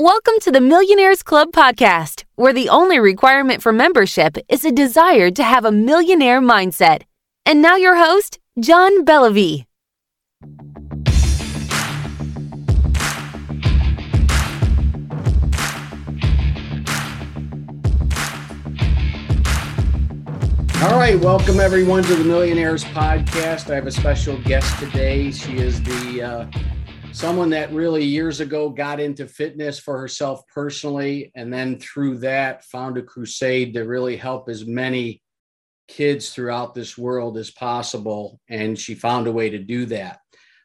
Welcome to the Millionaires Club podcast, where the only requirement for membership is a desire to have a millionaire mindset. And now, your host, John Bellavy. All right, welcome everyone to the Millionaires Podcast. I have a special guest today. She is the uh, someone that really years ago got into fitness for herself personally, and then through that found a crusade to really help as many kids throughout this world as possible. And she found a way to do that.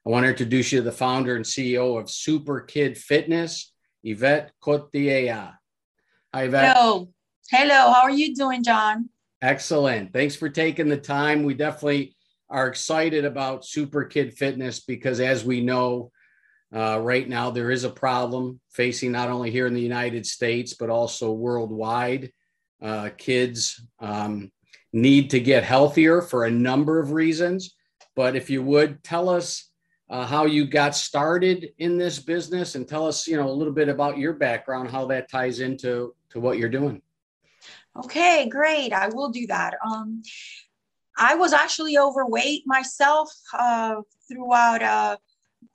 I want to introduce you to the founder and CEO of Super Kid Fitness, Ivette Cortiella. Hi, Ivette. Hello. Hello. How are you doing, John? Excellent. Thanks for taking the time. We definitely are excited about Super Kid Fitness because, as we know, uh, right now there is a problem facing not only here in the United States but also worldwide. Uh, kids um, need to get healthier for a number of reasons. But if you would tell us uh, how you got started in this business and tell us, you know, a little bit about your background, how that ties into to what you're doing. Okay, great. I will do that. Um, I was actually overweight myself uh, throughout uh,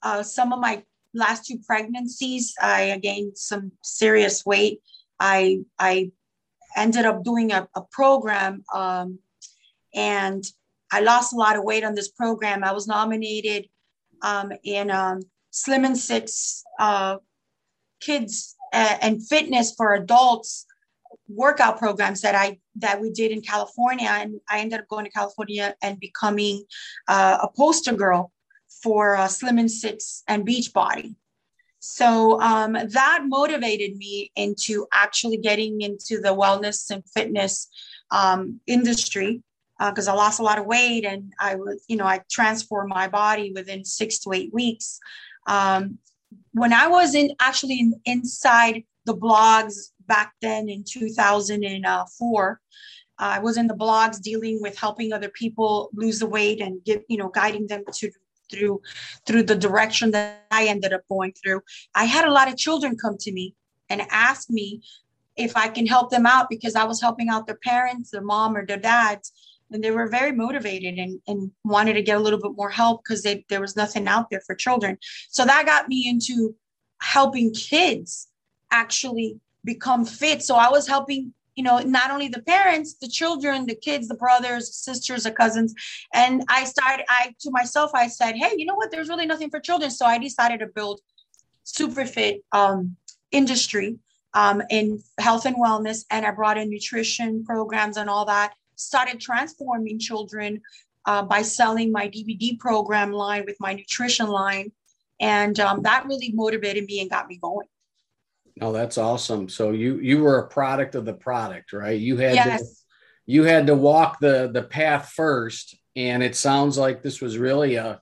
uh, some of my last two pregnancies. I gained some serious weight. I I ended up doing a, a program um, and I lost a lot of weight on this program. I was nominated um, in um, Slim in Six uh, Kids and Fitness for Adults workout programs that I that we did in California, and I ended up going to California and becoming uh, a poster girl for uh, Slim in Six and Beachbody. So um, that motivated me into actually getting into the wellness and fitness um, industry because uh, I lost a lot of weight and I was, you know, I transformed my body within six to eight weeks. Um, when I was in actually in, inside the blogs back then in 2004. I was in the blogs dealing with helping other people lose the weight and give, you know, guiding them to through through the direction that I ended up going through. I had a lot of children come to me and ask me if I can help them out because I was helping out their parents, their mom or their dads. And they were very motivated and, and wanted to get a little bit more help because there was nothing out there for children. So that got me into helping kids actually become fit. So I was helping, you know, not only the parents, the children, the kids, the brothers, sisters, the cousins. And I started, I to myself, I said, hey, you know what? There's really nothing for children. So I decided to build super fit um, industry um, in health and wellness. And I brought in nutrition programs and all that. Started transforming children uh, by selling my DVD program line with my nutrition line. And um, that really motivated me and got me going. Oh, that's awesome. So you you were a product of the product, right? You had yes. to, you had to walk the the path first, and it sounds like this was really a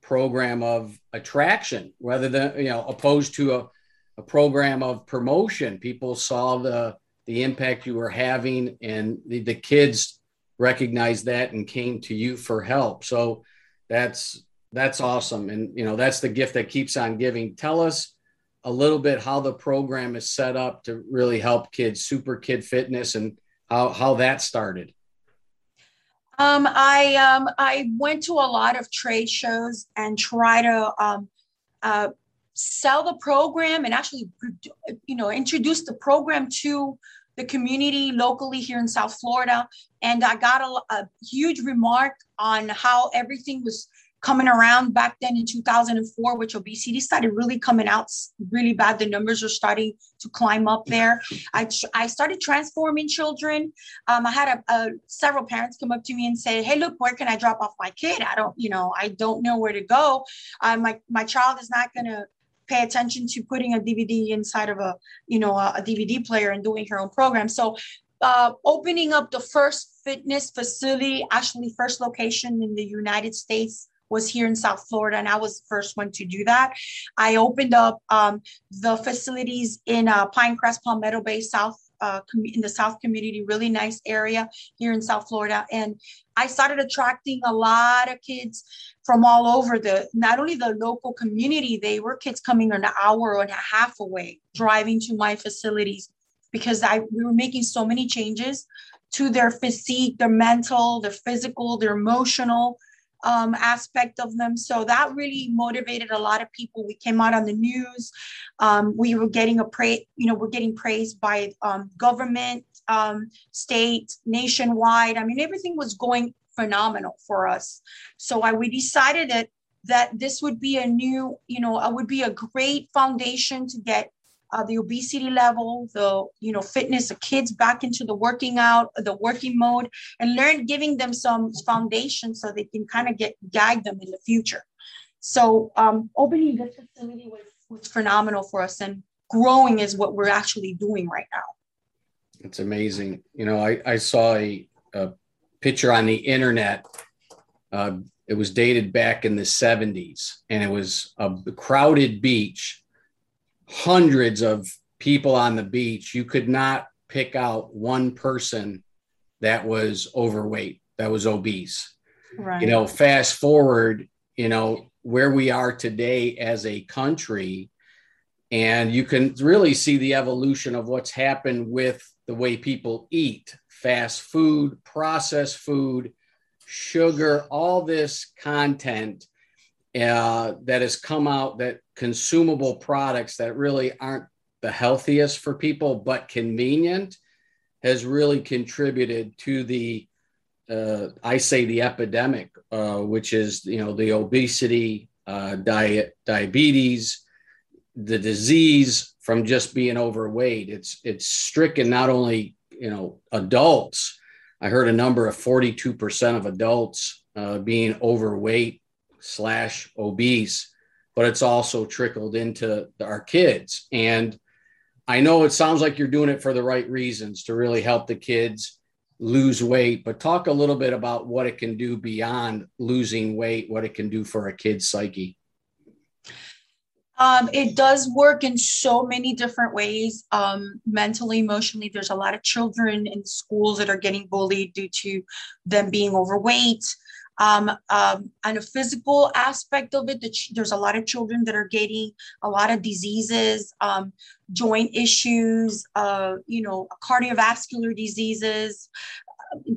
program of attraction rather than you know opposed to a, a program of promotion. People saw the the impact you were having, and the, the kids recognized that and came to you for help. So that's that's awesome, and you know that's the gift that keeps on giving. Tell us a little bit how the program is set up to really help kids, Super Kid Fitness, and how, how that started? Um, I um, I went to a lot of trade shows and try to um, uh, sell the program and actually, you know, introduce the program to the community locally here in South Florida. And I got a, a huge remark on how everything was coming around back then in 2004, which obesity started really coming out really bad. The numbers are starting to climb up there. I, I started transforming children. Um, I had a, a, several parents come up to me and say, "Hey, look, where can I drop off my kid? I don't, you know, I don't know where to go. Uh, my my child is not going to." pay attention to putting a dvd inside of a you know a, a dvd player and doing her own program so uh, opening up the first fitness facility, actually first location in the United States was here in South Florida, and I was the first one to do that. I opened up um, the facilities in uh, Pinecrest, Palmetto Bay, South uh, in the South community, really nice area here in South Florida. And I started attracting a lot of kids from all over the, not only the local community, they were kids coming an hour and a half away, driving to my facilities because I we were making so many changes to their physique, their mental, their physical, their emotional um, aspect of them. So that really motivated a lot of people. We came out on the news. Um, we were getting a praise, you know, we're getting praised by um, government, um, state, nationwide. I mean, everything was going phenomenal for us. So I we decided that that this would be a new, you know, it would be a great foundation to get uh, the obesity level, the you know fitness, the kids back into the working out, the working mode, and learn giving them some foundation so they can kind of get guide them in the future. So um, opening this facility was was phenomenal for us, and growing is what we're actually doing right now. It's amazing. You know, I, I saw a, a picture on the internet. Uh, it was dated back in the 70s, and it was a crowded beach hundreds of people on the beach, you could not pick out one person that was overweight, that was obese. Right. You know, fast forward, you know, where we are today as a country, and you can really see the evolution of what's happened with the way people eat fast food, processed food, sugar, all this content uh, that has come out that consumable products that really aren't the healthiest for people but convenient has really contributed to the uh, I say the epidemic, uh, which is you know the obesity, uh, diet, diabetes, the disease from just being overweight. It's it's stricken not only you know adults. I heard a number of forty two percent of adults uh, being overweight slash obese, but it's also trickled into our kids. And I know it sounds like you're doing it for the right reasons to really help the kids lose weight, but talk a little bit about what it can do beyond losing weight, what it can do for a kid's psyche. Um, it does work in so many different ways, um, mentally, emotionally. There's a lot of children in schools that are getting bullied due to them being overweight. Um, um, on a physical aspect of it, there's a lot of children that are getting a lot of diseases, um, joint issues, uh, you know, cardiovascular diseases,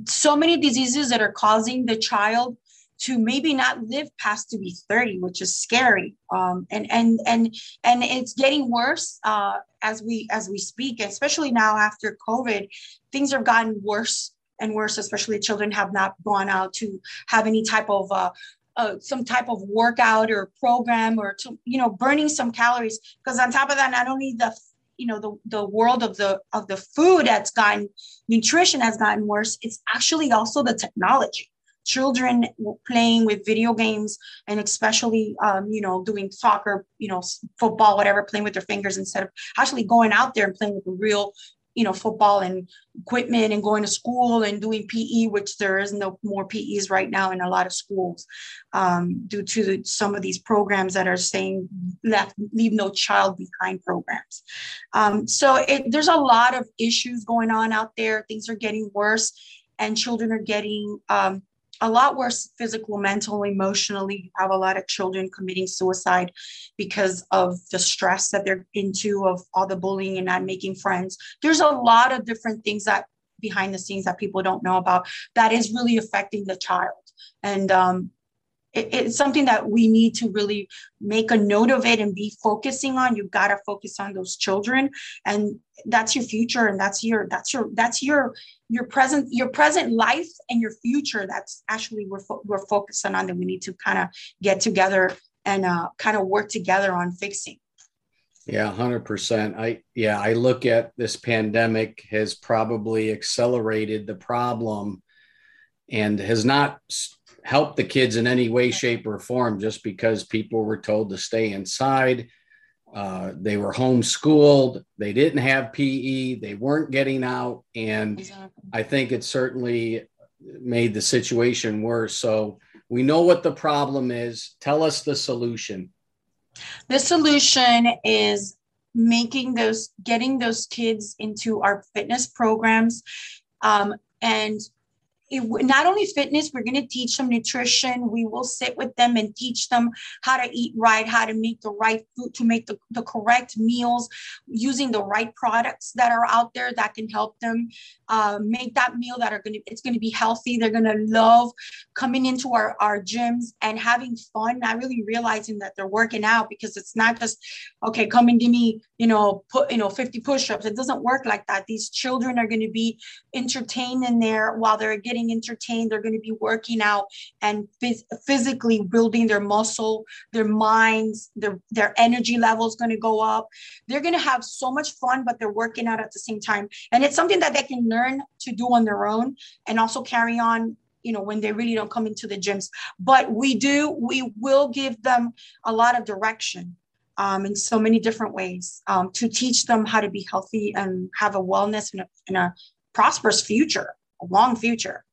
so many diseases that are causing the child to maybe not live past to be 30 which is scary. Um, and and and and it's getting worse uh, as we as we speak especially now after covid things have gotten worse and worse, especially children have not gone out to have any type of uh, uh, some type of workout or program or to you know burning some calories. Because on top of that not only the you know the, the world of the of the food that's gotten nutrition has gotten worse it's actually also the technology. Children playing with video games and especially um, you know doing soccer you know football whatever playing with their fingers instead of actually going out there and playing with a real you know football and equipment and going to school and doing PE, which there is no more PEs right now in a lot of schools um, due to the, some of these programs that are saying left leave no child behind programs. Um, so it, there's a lot of issues going on out there. Things are getting worse, and children are getting um, a lot worse physical, mental, emotionally. You have a lot of children committing suicide because of the stress that they're into of all the bullying and not making friends. There's a lot of different things that behind the scenes that people don't know about that is really affecting the child. And um, it, it's something that we need to really make a note of it and be focusing on. You've got to focus on those children, and that's your future, and that's your that's your that's your your present your present life and your future. That's actually we're fo- we're focusing on that. We need to kind of get together and uh, kind of work together on fixing. Yeah, 100%. I yeah, I look at this pandemic has probably accelerated the problem and has not help the kids in any way, shape, or form just because people were told to stay inside. Uh, they were homeschooled. They didn't have PE. They weren't getting out. And. I think it certainly made the situation worse. So we know what the problem is. Tell us the solution. The solution is making those getting those kids into our fitness programs um, and it, not only fitness, we're going to teach them nutrition. We will sit with them and teach them how to eat right, how to make the right food, to make the, the correct meals, using the right products that are out there that can help them uh, make that meal that are going to, it's going to be healthy. They're going to love coming into our, our gyms and having fun, not really realizing that they're working out because it's not just, okay, come and give me, you know, put, you know, 50 push-ups. It doesn't work like that. These children are going to be entertained in there while they're getting getting entertained they're going to be working out and phys- physically building their muscle their minds their their energy level is going to go up. They're going to have so much fun but they're working out at the same time. And it's something that they can learn to do on their own and also carry on you know when they really don't come into the gyms. But we do we will give them a lot of direction um, in so many different ways um, to teach them how to be healthy and have a wellness and a, and a prosperous future long future.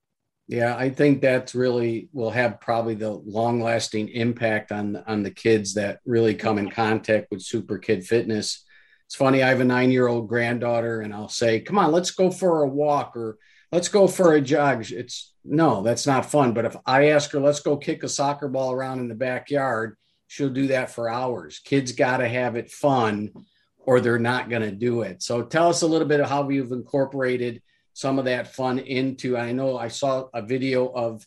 Yeah, I think that's really will have probably the long lasting impact on on the kids that really come in contact with Super Kid Fitness. It's funny, I have a nine year old granddaughter, and I'll say, "Come on, let's go for a walk or let's go for a jog." It's no, that's not fun. But if I ask her, "Let's go kick a soccer ball around in the backyard," she'll do that for hours. Kids got to have it fun, or they're not going to do it. So, tell us a little bit of how you've incorporated some of that fun into. I know I saw a video of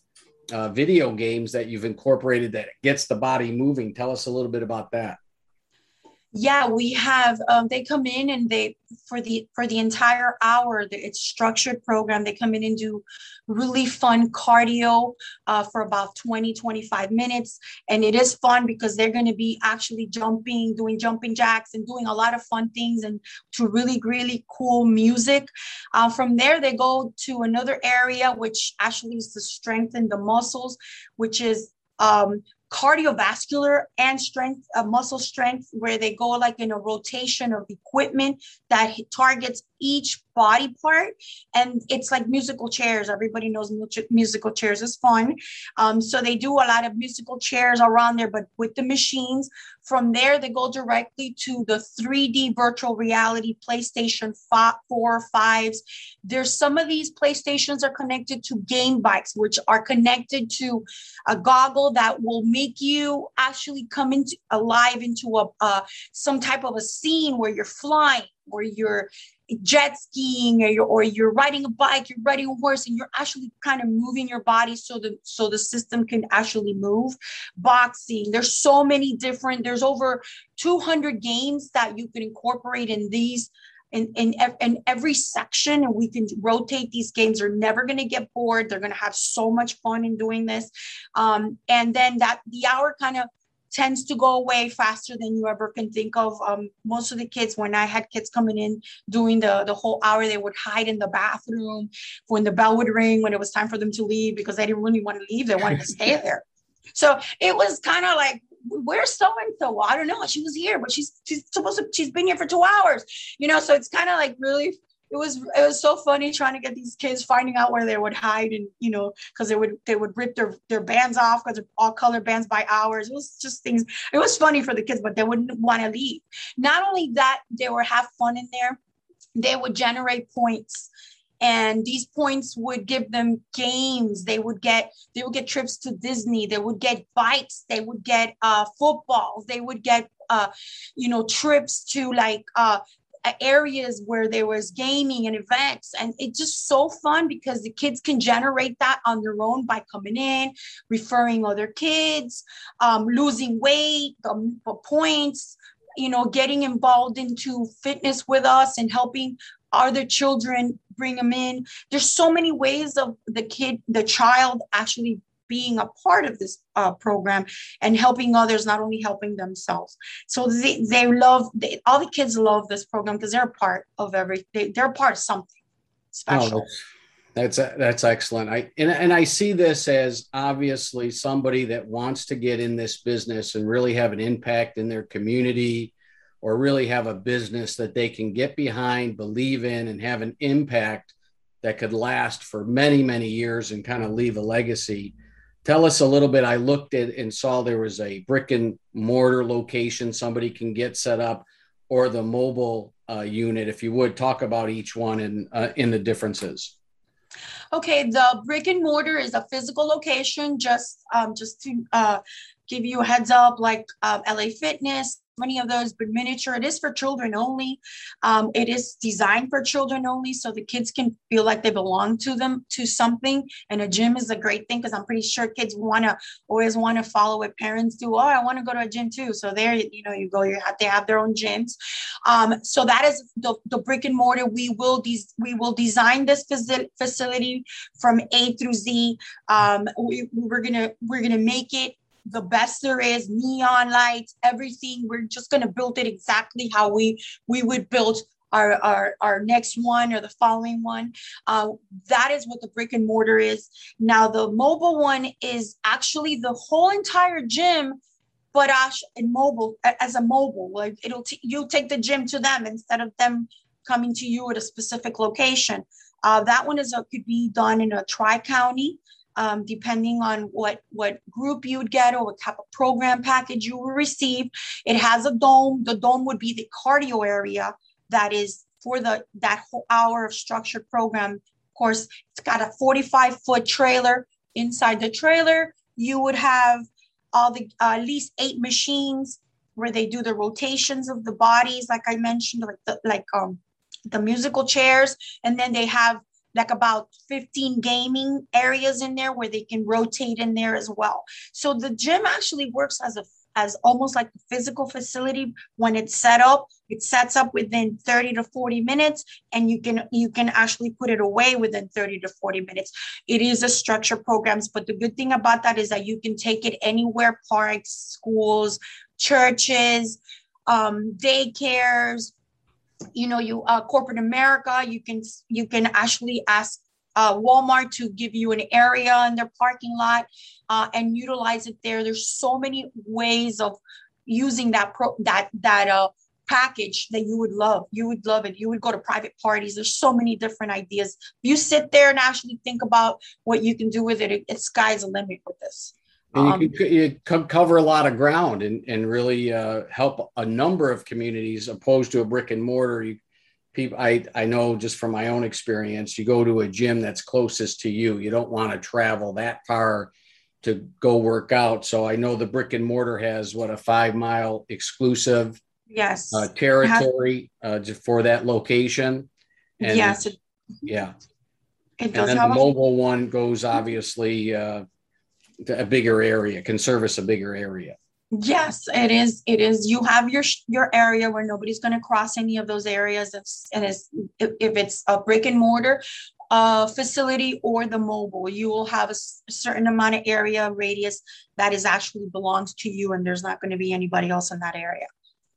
uh, video games that you've incorporated that gets the body moving. Tell us a little bit about that yeah we have um, they come in and they for the for the entire hour the, it's structured program. They come in and do really fun cardio uh, for about 20 25 minutes. And it is fun because they're going to be actually jumping doing jumping jacks and doing a lot of fun things and to really really cool music. Uh, from there they go to another area which actually is to strengthen the muscles which is um, cardiovascular and strength, uh, muscle strength, where they go like in a rotation of equipment that targets each body part. And it's like musical chairs. Everybody knows musical chairs is fun. Um, so they do a lot of musical chairs around there, but with the machines. From there, they go directly to the 3D virtual reality PlayStation 5, 4, 5s. There's some of these PlayStations are connected to game bikes, which are connected to a goggle that will make you actually come into alive into a uh, some type of a scene where you're flying or you're jet skiing or you're, or you're riding a bike you're riding a horse and you're actually kind of moving your body so the so the system can actually move. Boxing there's so many different there's over 200 games that you can incorporate in these in, in, in every section and we can rotate these games. They're never going to get bored. They're going to have so much fun in doing this. Um, and then that the hour kind of tends to go away faster than you ever can think of. Um, most of the kids, when I had kids coming in doing the, the whole hour, they would hide in the bathroom when the bell would ring, when it was time for them to leave, because they didn't really want to leave. They wanted to stay there. So it was kind of like, where's so and so? I don't know. She was here, but she's she's supposed to she's been here for two hours, you know. So it's kind of like really it was it was so funny trying to get these kids finding out where they would hide and you know because they would they would rip their their bands off because they're all color bands by hours. It was just things it was funny for the kids but they wouldn't want to leave. Not only that they would have fun in there. They would generate points. And these points would give them games. They would get they would get trips to disney. They would get bikes they would get uh footballs. They would get uh you know trips to like uh areas where there was gaming and events and it's just so fun because the kids can generate that on their own by coming in referring other kids um, losing weight um, points you know getting involved into fitness with us and helping other children bring them in. There's so many ways of the kid the child actually being a part of this uh, program and helping others, not only helping themselves. So they, they love, they, all the kids love this program because they're a part of every, they, they're a part of something special. Oh, that's, that's excellent. I, and, and I see this as obviously somebody that wants to get in this business and really have an impact in their community or really have a business that they can get behind, believe in, and have an impact that could last for many, many years and kind of leave a legacy tell us a little bit. I looked at and saw there was a brick and mortar location somebody can get set up. or the mobile uh, unit? If you would talk about each one and uh, in the differences. Okay, the brick and mortar is a physical location. Just um, just to uh, give you a heads up, like um, LA Fitness, many of those, but miniature. It is for children only. Um, it is designed for children only, so the kids can feel like they belong to them to something. And a gym is a great thing because I'm pretty sure kids want to always want to follow what parents do. Oh, I want to go to a gym too. So there, you know, you go. You have to have their own gyms. Um, so that is the, the brick and mortar. We will these we will design this facility from A through Z. Um, we, we're gonna we're gonna make it the best there is, neon lights, everything. We're just gonna build it exactly how we we would build our, our, our next one or the following one. Uh, that is what the brick and mortar is. Now the mobile one is actually the whole entire gym, but Ash in mobile as a mobile. Like it'll t- you take the gym to them instead of them coming to you at a specific location. Uh, that one is a, could be done in a tri county um, depending on what what group you would get or what type of program package you will receive. It has a dome. The dome would be the cardio area that is for the that whole hour of structured program. Of course, it's got a 45 foot trailer. Inside the trailer, you would have all the uh, at least eight machines where they do the rotations of the bodies, like I mentioned, like the like um the musical chairs, and then they have like about 15 gaming areas in there where they can rotate in there as well. So the gym actually works as a as almost like a physical facility when it's set up it sets up within 30 to 40 minutes and you can you can actually put it away within 30 to 40 minutes it is a structured programs but the good thing about that is that you can take it anywhere parks schools churches um, daycares you know you uh, corporate america you can you can actually ask uh, walmart to give you an area in their parking lot uh, and utilize it there. There's so many ways of using that pro that that uh package that you would love. You would love it. You would go to private parties. There's so many different ideas. You sit there and actually think about what you can do with it, it, it sky's the limit with this and um, you can you cover a lot of ground and, and really uh, help a number of communities opposed to a brick and mortar. You, people, I, I know just from my own experience, you go to a gym that's closest to you. You don't want to travel that far to go work out. So I know the brick and mortar has what a five mile exclusive yes uh, territory uh, for that location. And yes, yeah. It does and then the mobile one goes obviously uh, a bigger area can service a bigger area. Yes it is it is. You have your your area where nobody's going to cross any of those areas. It's, and it's if, if it's a brick and mortar uh, facility or the mobile you will have a, a certain amount of area radius that is actually belongs to you and there's not going to be anybody else in that area.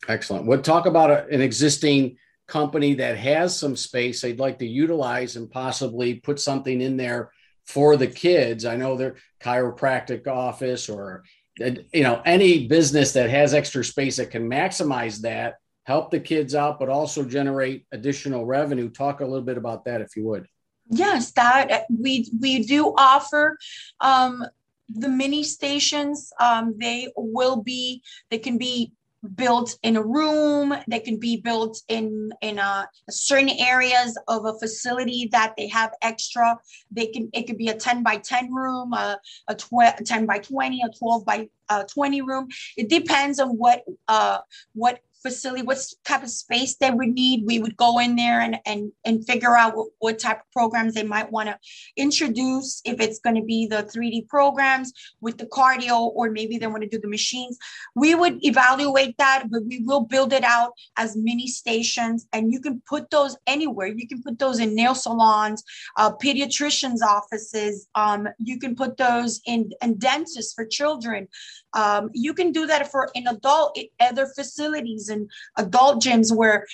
Excellent. We'll talk about a, an existing company that has some space they'd like to utilize and possibly put something in there for the kids. I know their chiropractic office or you know any business that has extra space that can maximize that, help the kids out, but also generate additional revenue. Talk a little bit about that, if you would. Yes, that we we do offer um, the mini stations. Um, they will be they can be built in a room they can be built in in a, certain areas of a facility that they have extra. They can it could be a 10 by 10 room a, a tw- 10 by 20 a 12 by uh, 20 room. It depends on what uh what facility, what type of space they would need, we would go in there and and and figure out what, what type of programs they might want to introduce. If it's going to be the 3D programs with the cardio, or maybe they want to do the machines, we would evaluate that, but we will build it out as mini stations, and you can put those anywhere. You can put those in nail salons, uh, pediatricians' offices. Um, you can put those in and dentists for children. Um, you can do that for in adult other facilities and adult gyms where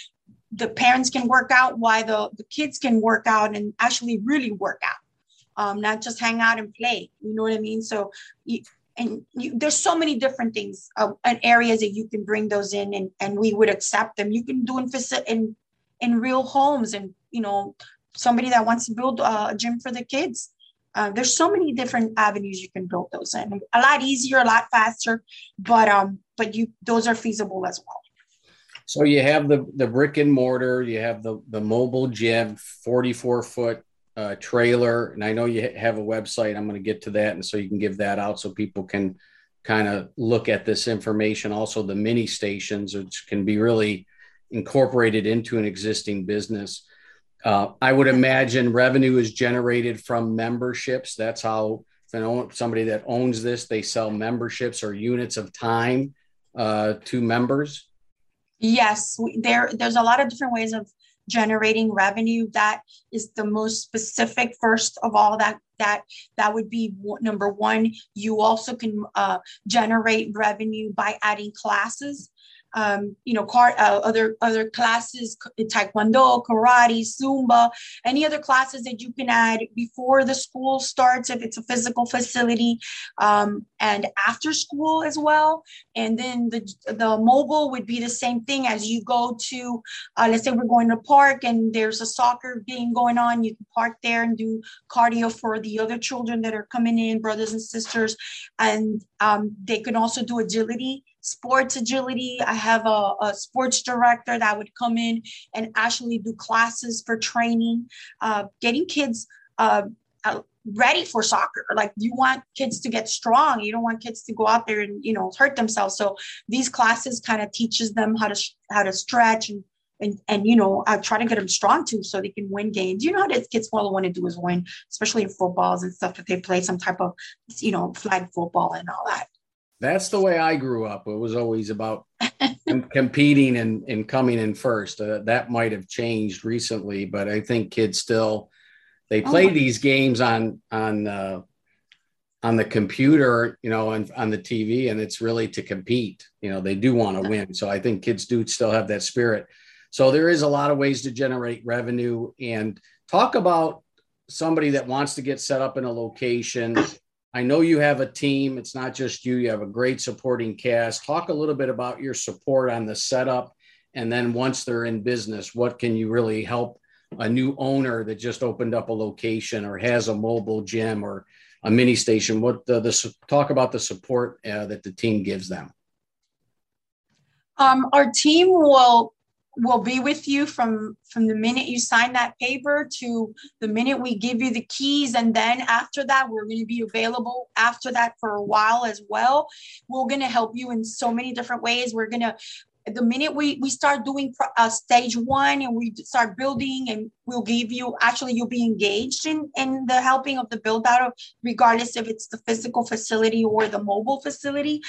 the parents can work out while the, the kids can work out and actually really work out, um, not just hang out and play. You know what I mean? So, and you, there's so many different things uh, and areas that you can bring those in, and, and we would accept them. You can do in in in real homes, and you know somebody that wants to build a gym for the kids uh, there's so many different avenues you can build those in. A lot easier, a lot faster, but um, but you those are feasible as well. So you have the the brick and mortar, you have the the mobile gym, 44 foot uh, trailer, and I know you have a website. I'm going to get to that, and so you can give that out so people can kind of look at this information. Also, the mini stations, which can be really incorporated into an existing business. Uh, I would imagine revenue is generated from memberships. That's how somebody that owns this, they sell memberships or units of time uh, to members. Yes, there. There's a lot of different ways of generating revenue. That is the most specific. First of all, that that that would be number one. You also can uh, generate revenue by adding classes um, you know, car, uh, other other classes, taekwondo, karate, zumba, any other classes that you can add before the school starts if it's a physical facility, um, and after school as well. And then the the mobile would be the same thing as you go to, uh, let's say we're going to park and there's a soccer game going on, you can park there and do cardio for the other children that are coming in, brothers and sisters, and um, they can also do agility sports agility. I have a, a, sports director that would come in and actually do classes for training, uh, getting kids uh, ready for soccer. Like you want kids to get strong. You don't want kids to go out there and you know hurt themselves. So these classes kind of teaches them how to how to stretch and and and you know I try to get them strong too so they can win games. You know how the kids all want to do is win, especially in footballs and stuff. If they play some type of you know flag football and all that that's the way I grew up. It was always about competing and, and coming in first. Uh, that might have changed recently, but I think kids still they oh play oh these games on on uh, on the computer, you know, and on the TV, and it's really to compete. You know, they do want to win. So I think kids do still have that spirit. So there is a lot of ways to generate revenue and talk about somebody that wants to get set up in a location I know you have a team. It's not just you. You have a great supporting cast. Talk a little bit about your support on the setup. And then once they're in business, what can you really help a new owner that just opened up a location or has a mobile gym or a mini station? What the, the talk about the support uh, that the team gives them? Um, our team will will be with you from from the minute you sign that paper to the minute we give you the keys. And then after that we're going to be available after that for a while as well. We're going to help you in so many different ways. We're going to the minute we we start doing uh, stage one and we start building and we'll give you actually you'll be engaged in in the helping of the build out of regardless if it's the physical facility or the mobile facility.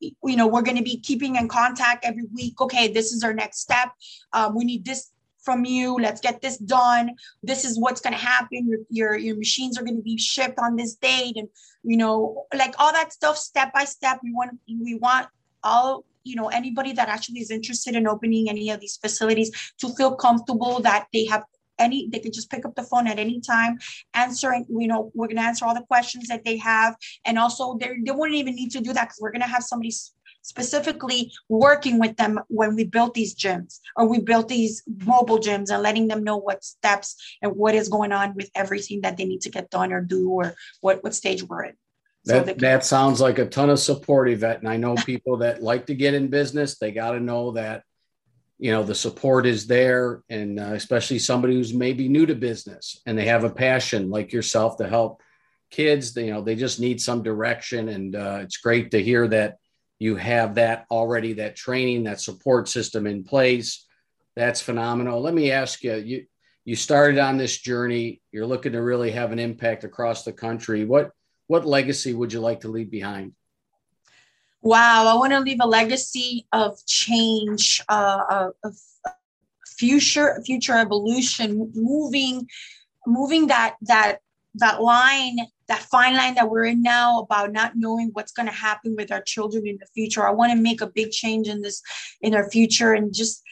You know we're going to be keeping in contact every week. Okay this is our next step. Um, we need this from you. Let's get this done. This is what's going to happen. Your, your your machines are going to be shipped on this date and you know like all that stuff step by step. We want we want all you know anybody that actually is interested in opening any of these facilities to feel comfortable that they have any they can just pick up the phone at any time answering you know we're going to answer all the questions that they have. And also they they wouldn't even need to do that because we're going to have somebody specifically working with them when we built these gyms or we built these mobile gyms and letting them know what steps and what is going on with everything that they need to get done or do or what what stage we're in so that sounds like a ton of support, Ivette. And I know people that like to get in business. They got to know that, you know, the support is there. And uh, especially somebody who's maybe new to business and they have a passion like yourself to help kids. They, you know, they just need some direction. And uh, it's great to hear that you have that already, that training, that support system in place. That's phenomenal. Let me ask you, you, you started on this journey. You're looking to really have an impact across the country. What, what legacy would you like to leave behind? Wow, I want to leave a legacy of change, uh, of future future evolution, moving, moving that that that line, that fine line that we're in now about not knowing what's going to happen with our children in the future. I want to make a big change in this in our future and just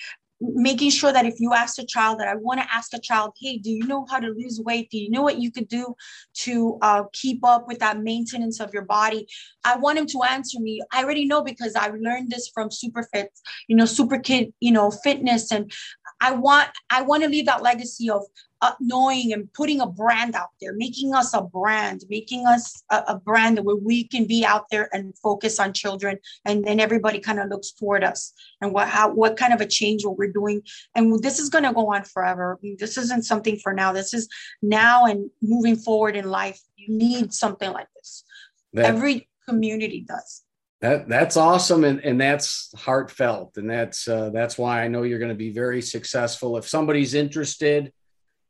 making sure that if you ask a child that I want to ask a child, hey, do you know how to lose weight? Do you know what you could do to uh, keep up with that maintenance of your body? I want him to answer me. I already know because I learned this from Superfit, you know, Super Kid, you know, fitness. And I want I want to leave that legacy of uh, knowing and putting a brand out there, making us a brand, making us a, a, brand where we can be out there and focus on children, and then everybody kind of looks toward us and what how what kind of a change what we're doing, and this is going to go on forever. This isn't something for now. This is now and moving forward in life. You need something like this. That, Every community does. That that's awesome, and and that's heartfelt, and that's uh, that's why I know you're going to be very successful. If somebody's interested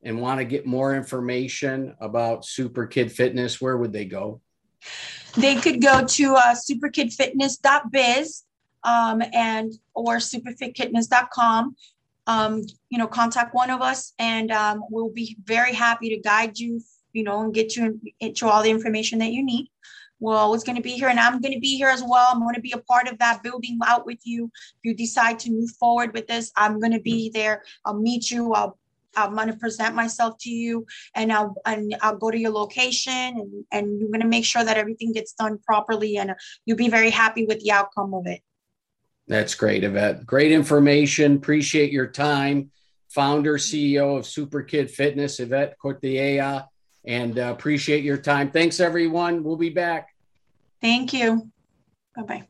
and want to get more information about Super Kid Fitness, where would they go? They could go to uh, superkidfitness.biz um, and or superfitfitness.com. Um, you know, contact one of us, and um, we'll be very happy to guide you. You know, and get you into all the information that you need we're always going to be here and i'm going to be here as well i'm going to be a part of that building out with you if you decide to move forward with this i'm going to be there i'll meet you i'll I'm going to present myself to you and I'll, and I'll go to your location and, and you're going to make sure that everything gets done properly and you'll be very happy with the outcome of it. That's great, Ivette. Great information. Appreciate your time. Founder, CEO of Super Kid Fitness, Ivette Cortiella, and uh, appreciate your time. Thanks, everyone. We'll be back. Thank you. Bye bye.